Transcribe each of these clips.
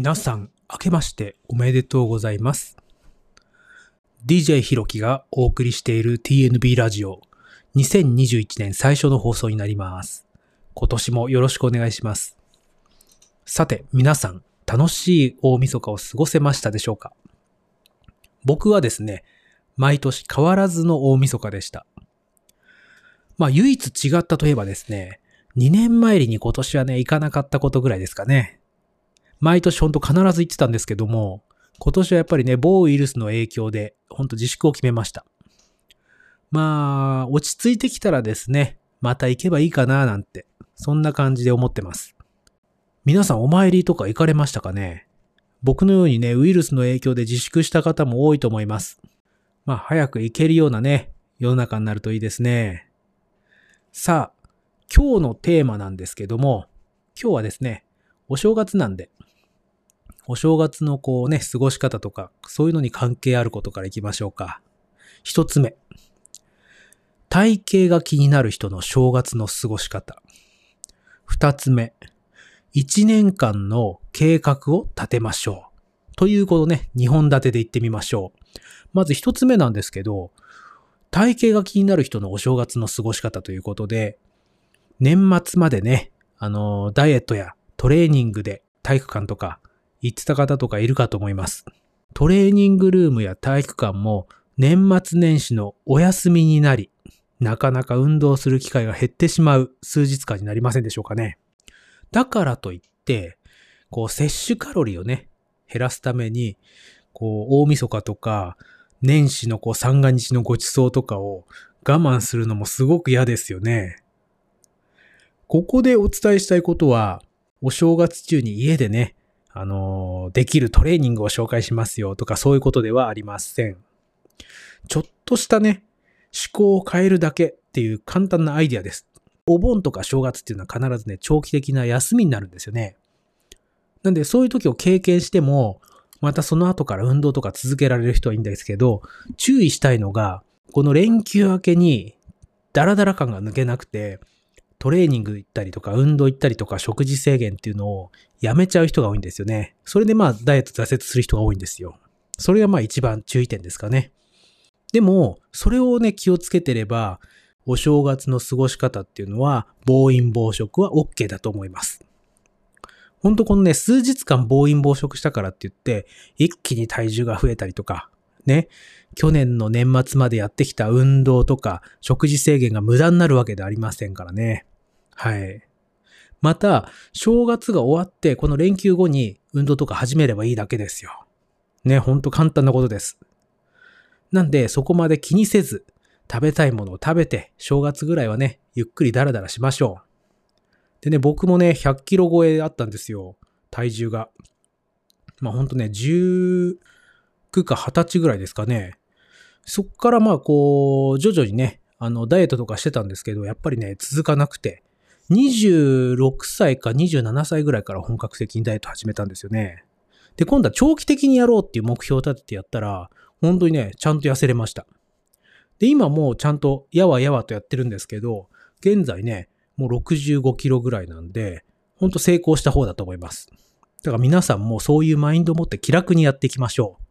皆さん、明けましておめでとうございます。DJ ひろきがお送りしている TNB ラジオ2021年最初の放送になります。今年もよろしくお願いします。さて、皆さん、楽しい大晦日を過ごせましたでしょうか？僕はですね、毎年変わらずの大晦日でした。まあ、唯一違ったといえばですね、2年前に今年はね、行かなかったことぐらいですかね。毎年ほんと必ず行ってたんですけども、今年はやっぱりね、某ウイルスの影響で、ほんと自粛を決めました。まあ、落ち着いてきたらですね、また行けばいいかななんて、そんな感じで思ってます。皆さんお参りとか行かれましたかね？僕のようにね、ウイルスの影響で自粛した方も多いと思います。まあ、早く行けるようなね、世の中になるといいですね。さあ、今日のテーマなんですけども、今日はですね、お正月なんで、お正月のこうね、過ごし方とか、そういうのに関係あることからいきましょうか。一つ目。体型が気になる人の正月の過ごし方。二つ目。一年間の計画を立てましょう。ということね、二本立てで言ってみましょう。まず一つ目なんですけど、体型が気になる人のお正月の過ごし方ということで、年末までね、あの、ダイエットやトレーニングで体育館とか行ってた方とかいるかと思います。トレーニングルームや体育館も年末年始のお休みになり、なかなか運動する機会が減ってしまう数日間になりませんでしょうかね。だからといって、こう摂取カロリーをね、減らすために、こう大晦日とか年始のこう三が日のご馳走とかを我慢するのもすごく嫌ですよね。ここでお伝えしたいことは、お正月中に家でね、あのできるトレーニングを紹介しますよとかそういうことではありません。ちょっとしたね、思考を変えるだけっていう簡単なアイディアです。お盆とか正月っていうのは必ずね、長期的な休みになるんですよね。なんでそういう時を経験しても、またその後から運動とか続けられる人はいいんですけど、注意したいのが、この連休明けにダラダラ感が抜けなくて、トレーニング行ったりとか、運動行ったりとか、食事制限っていうのをやめちゃう人が多いんですよね。それでまあ、ダイエット挫折する人が多いんですよ。それがまあ一番注意点ですかね。でも、それをね、気をつけてれば、お正月の過ごし方っていうのは、暴飲暴食は OK だと思います。ほんとこのね、数日間暴飲暴食したからって言って、一気に体重が増えたりとか、ね、去年の年末までやってきた運動とか食事制限が無駄になるわけではありませんからね。はい。また、正月が終わって、この連休後に運動とか始めればいいだけですよ。ね、ほんと簡単なことです。なんで、そこまで気にせず、食べたいものを食べて、正月ぐらいはね、ゆっくりダラダラしましょう。でね、僕もね、100キロ超えあったんですよ。体重が。まあほんとね、19か20歳ぐらいですかね。そっからまあこう、徐々にね、あの、ダイエットとかしてたんですけど、やっぱりね、続かなくて、26歳か27歳ぐらいから本格的にダイエット始めたんですよね。で、今度は長期的にやろうっていう目標を立ててやったら、本当にね、ちゃんと痩せれました。で、今もうちゃんとやわやわとやってるんですけど、現在ね、もう65キロぐらいなんで、本当成功した方だと思います。だから皆さんもそういうマインドを持って気楽にやっていきましょう。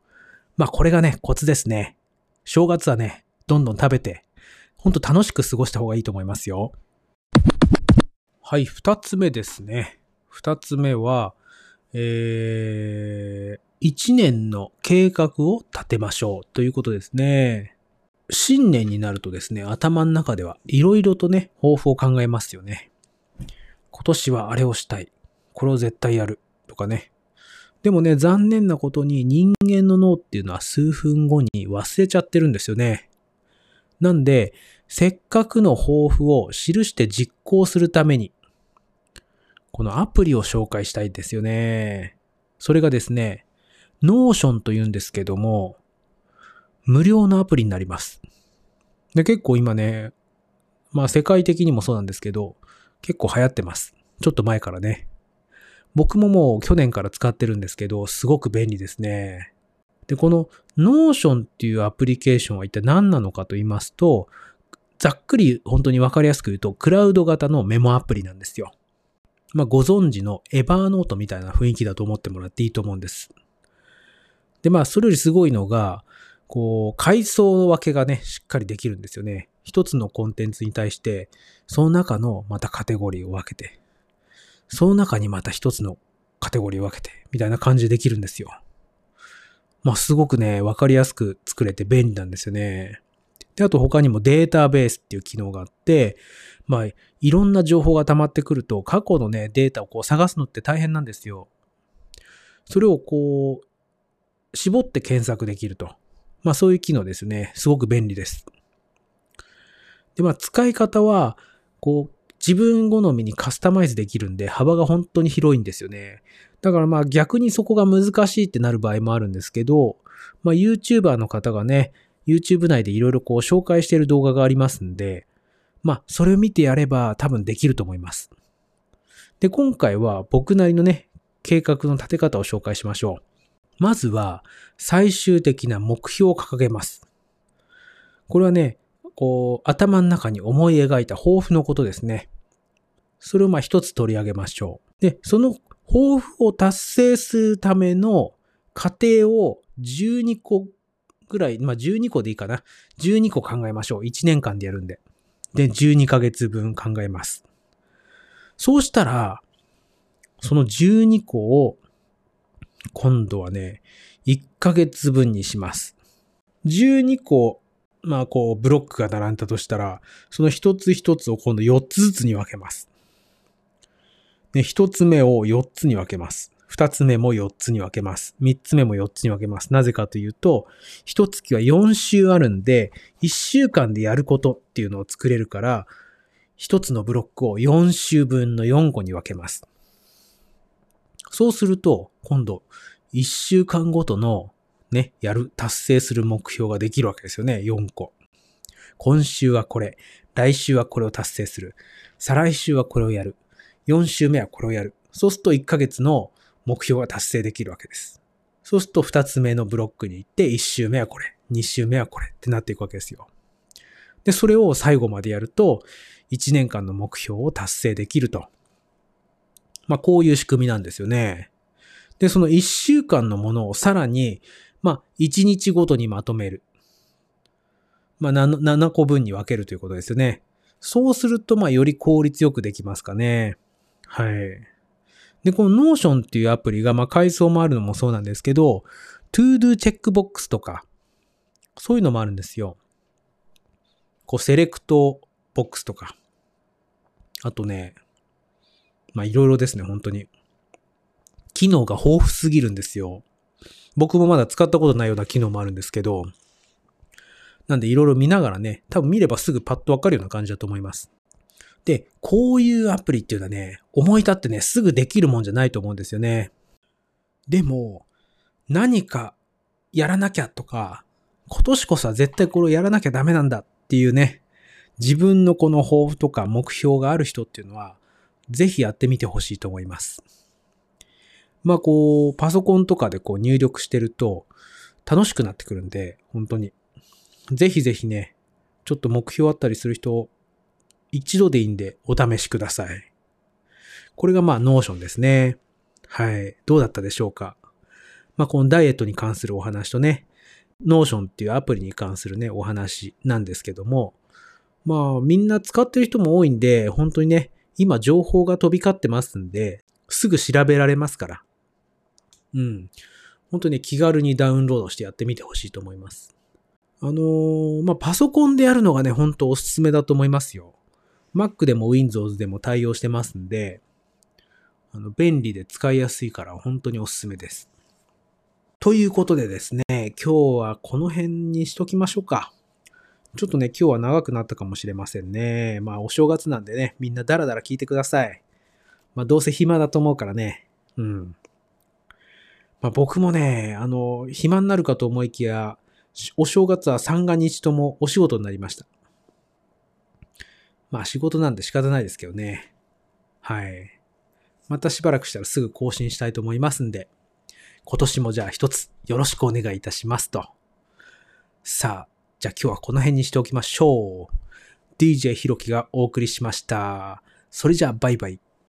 まあこれがね、コツですね。正月はね、どんどん食べて、ほんと楽しく過ごした方がいいと思いますよ。はい、二つ目ですね。二つ目は、えー、一年の計画を立てましょうということですね。新年になるとですね、頭の中ではいろいろとね、抱負を考えますよね。今年はあれをしたい。これを絶対やる。とかね。でもね、残念なことに人間の脳っていうのは数分後に忘れちゃってるんですよね。なんで、せっかくの抱負を記して実行するために、このアプリを紹介したいんですよね。それがですね、Notion というんですけども、無料のアプリになります。で、結構今ね、まあ世界的にもそうなんですけど、結構流行ってます。ちょっと前からね。僕ももう去年から使ってるんですけど、すごく便利ですね。で、この Notion っていうアプリケーションは一体何なのかと言いますと、ざっくり本当にわかりやすく言うと、クラウド型のメモアプリなんですよ。まあ、ご存知のエバーノートみたいな雰囲気だと思ってもらっていいと思うんです。で、まあ、それよりすごいのが、こう、階層分けがね、しっかりできるんですよね。一つのコンテンツに対して、その中のまたカテゴリーを分けて、その中にまた一つのカテゴリーを分けて、みたいな感じでできるんですよ。まあ、すごくね、わかりやすく作れて便利なんですよね。で、あと他にもデータベースっていう機能があって、まあ、いろんな情報が溜まってくると、過去のね、データをこう探すのって大変なんですよ。それをこう、絞って検索できると。まあそういう機能ですね。すごく便利です。で、まあ使い方は、こう、自分好みにカスタマイズできるんで、幅が本当に広いんですよね。だからまあ逆にそこが難しいってなる場合もあるんですけど、まあ YouTuber の方がね、YouTube 内でいろいろこう紹介している動画がありますんで、まあそれを見てやれば多分できると思います。で、今回は僕なりのね、計画の立て方を紹介しましょう。まずは最終的な目標を掲げます。これはね、こう、頭の中に思い描いた抱負のことですね。それをまあ一つ取り上げましょう。で、その抱負を達成するための過程を12個ぐらい、まあ12個でいいかな。12個考えましょう。1年間でやるんで。で、12ヶ月分考えます。そうしたら、その12個を今度はね、1ヶ月分にします。12個、まあこう、ブロックが並んだとしたら、その一つ一つを今度4つずつに分けます。ね、1つ目を4つに分けます。2つ目も4つに分けます。3つ目も4つに分けます。なぜかというと、1月は4週あるんで、1週間でやることっていうのを作れるから、1つのブロックを4週分の4個に分けます。そうすると、今度、1週間ごとのね、やる、達成する目標ができるわけですよね。4個。今週はこれ。来週はこれを達成する。再来週はこれをやる。4週目はこれをやる。そうすると1ヶ月の目標が達成できるわけです。そうすると2つ目のブロックに行って、1週目はこれ。2週目はこれってなっていくわけですよ。で、それを最後までやると、1年間の目標を達成できると。まあ、こういう仕組みなんですよね。で、その1週間のものをさらに、まあ、1日ごとにまとめる。まあ7、7個分に分けるということですよね。そうすると、まあ、より効率よくできますかね。はい。で、この Notion っていうアプリが、まあ、階層もあるのもそうなんですけど、To-Do チェックボックスとか、そういうのもあるんですよ。こう、セレクトボックスとか。あとね、まあ、いろいろですね、本当に。機能が豊富すぎるんですよ。僕もまだ使ったことないような機能もあるんですけど、なんでいろいろ見ながらね、多分見ればすぐパッとわかるような感じだと思います。で、こういうアプリっていうのはね、思い立ってね、すぐできるもんじゃないと思うんですよね。でも、何かやらなきゃとか、今年こそは絶対これをやらなきゃダメなんだっていうね、自分のこの抱負とか目標がある人っていうのは、ぜひやってみてほしいと思います。まあこう、パソコンとかでこう入力してると楽しくなってくるんで、本当に。ぜひぜひね、ちょっと目標あったりする人、一度でいいんでお試しください。これがまあ Notion ですね。はい。どうだったでしょうか？まあこのダイエットに関するお話とね、 Notion っていうアプリに関するね、お話なんですけども、まあみんな使ってる人も多いんで、本当にね、今情報が飛び交ってますんで、すぐ調べられますから。うん。本当に気軽にダウンロードしてやってみてほしいと思います。あのー、まあ、パソコンでやるのがね、本当おすすめだと思いますよ。Mac でも Windows でも対応してますんで、あの、便利で使いやすいから本当におすすめです。ということでですね、今日はこの辺にしときましょうか。ちょっとね、今日は長くなったかもしれませんね。まあ、お正月なんでね、みんなダラダラ聞いてください。まあ、どうせ暇だと思うからね。うん。まあ、僕もね、あの、暇になるかと思いきや、お正月は三が日ともお仕事になりました。まあ、仕事なんで仕方ないですけどね。はい。またしばらくしたらすぐ更新したいと思いますんで、今年もじゃあ一つよろしくお願いいたしますと。さあ、じゃあ今日はこの辺にしておきましょう。DJ ひろきがお送りしました。それじゃあバイバイ。